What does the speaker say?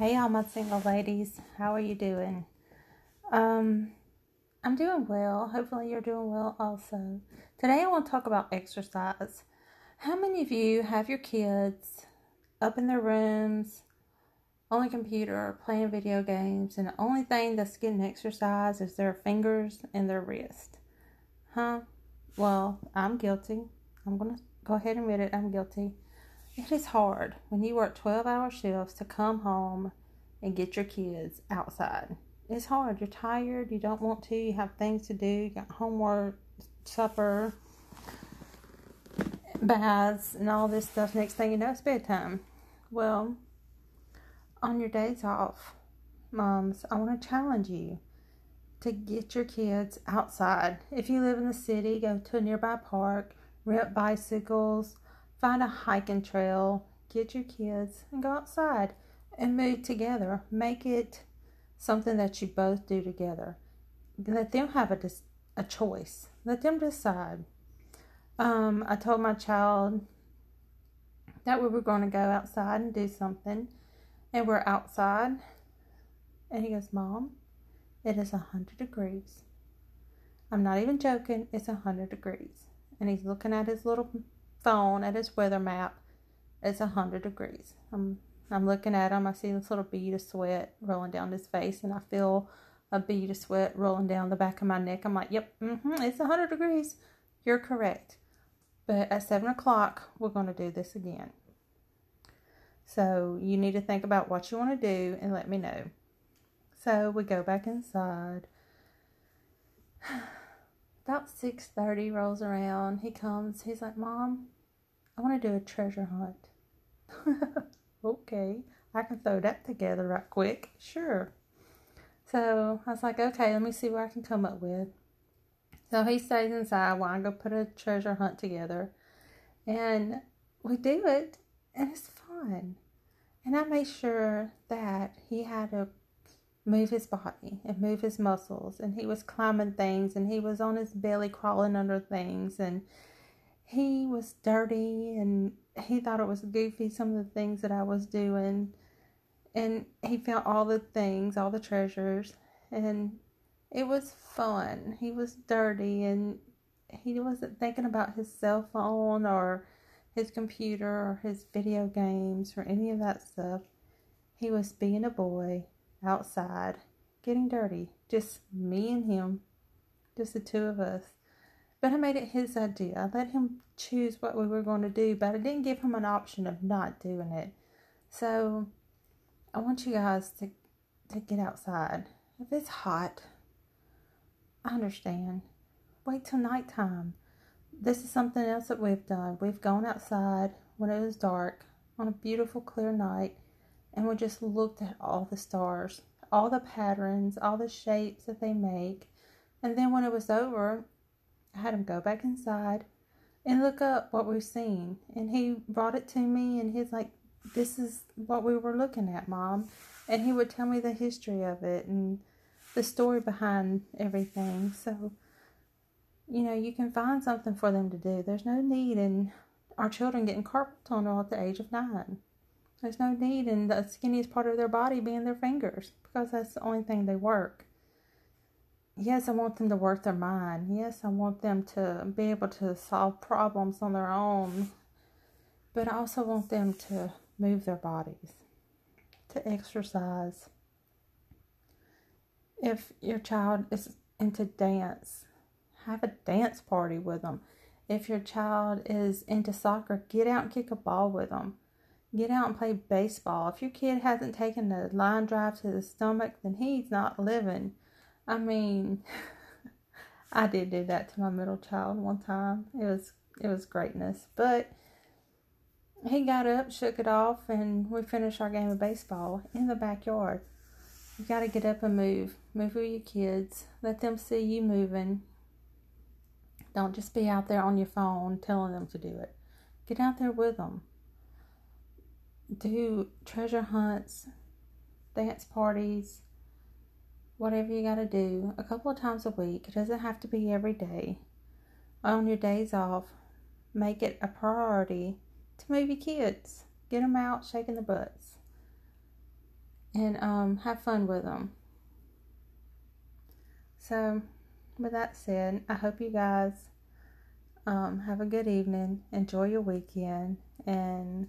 Hey, all my single ladies, how are you doing? Um, I'm doing well. Hopefully, you're doing well also. Today, I want to talk about exercise. How many of you have your kids up in their rooms on the computer playing video games, and the only thing that's getting exercise is their fingers and their wrist? Huh? Well, I'm guilty. I'm going to go ahead and admit it. I'm guilty. It is hard when you work 12 hour shifts to come home and get your kids outside. It's hard. You're tired. You don't want to. You have things to do. You got homework, supper, baths, and all this stuff. Next thing you know, it's bedtime. Well, on your days off, moms, I want to challenge you to get your kids outside. If you live in the city, go to a nearby park, rent bicycles, find a hiking trail, get your kids, and go outside and move together. Make it something that you both do together. Let them have a, a choice. Let them decide. Um, I told my child that we were going to go outside and do something, and we're outside, and he goes, Mom, it is a 100 degrees. I'm not even joking, it's a 100 degrees. And he's looking at his little phone, at his weather map. It's a 100 degrees. I'm I'm looking at him. I see this little bead of sweat rolling down his face, and I feel a bead of sweat rolling down the back of my neck. I'm like, yep, mm-hmm, it's 100 degrees. You're correct. But at 7 o'clock, we're going to do this again. So you need to think about what you want to do and let me know. So we go back inside. About 6.30 rolls around. He comes. He's like, Mom, I want to do a treasure hunt. okay, I can throw that together right quick. Sure. So I was like, okay, let me see what I can come up with. So he stays inside while I go put a treasure hunt together. And we do it, and it's fun. And I made sure that he had to move his body and move his muscles. And he was climbing things, and he was on his belly crawling under things. And he was dirty and he thought it was goofy some of the things that I was doing and he found all the things, all the treasures and it was fun. He was dirty and he wasn't thinking about his cell phone or his computer or his video games or any of that stuff. He was being a boy outside, getting dirty. Just me and him. Just the two of us. But I made it his idea. I let him choose what we were going to do, but I didn't give him an option of not doing it. So I want you guys to to get outside. If it's hot, I understand. Wait till nighttime. This is something else that we've done. We've gone outside when it was dark on a beautiful clear night and we just looked at all the stars, all the patterns, all the shapes that they make. And then when it was over, I had him go back inside and look up what we've seen. And he brought it to me and he's like, This is what we were looking at, Mom. And he would tell me the history of it and the story behind everything. So, you know, you can find something for them to do. There's no need in our children getting carpal tunnel at the age of nine. There's no need in the skinniest part of their body being their fingers because that's the only thing they work yes, I want them to work their mind. Yes, I want them to be able to solve problems on their own. But I also want them to move their bodies, to exercise. If your child is into dance, have a dance party with them. If your child is into soccer, get out and kick a ball with them. Get out and play baseball. If your kid hasn't taken a line drive to the stomach, then he's not living. I mean, I did do that to my middle child one time. It was it was greatness, but he got up, shook it off, and we finished our game of baseball in the backyard. You got to get up and move. Move with your kids. Let them see you moving. Don't just be out there on your phone telling them to do it. Get out there with them. Do treasure hunts, dance parties, whatever you got to do a couple of times a week. It doesn't have to be every day. On your days off, make it a priority to move your kids. Get them out shaking the butts. and um, have fun with them. So, with that said, I hope you guys um, have a good evening, enjoy your weekend, and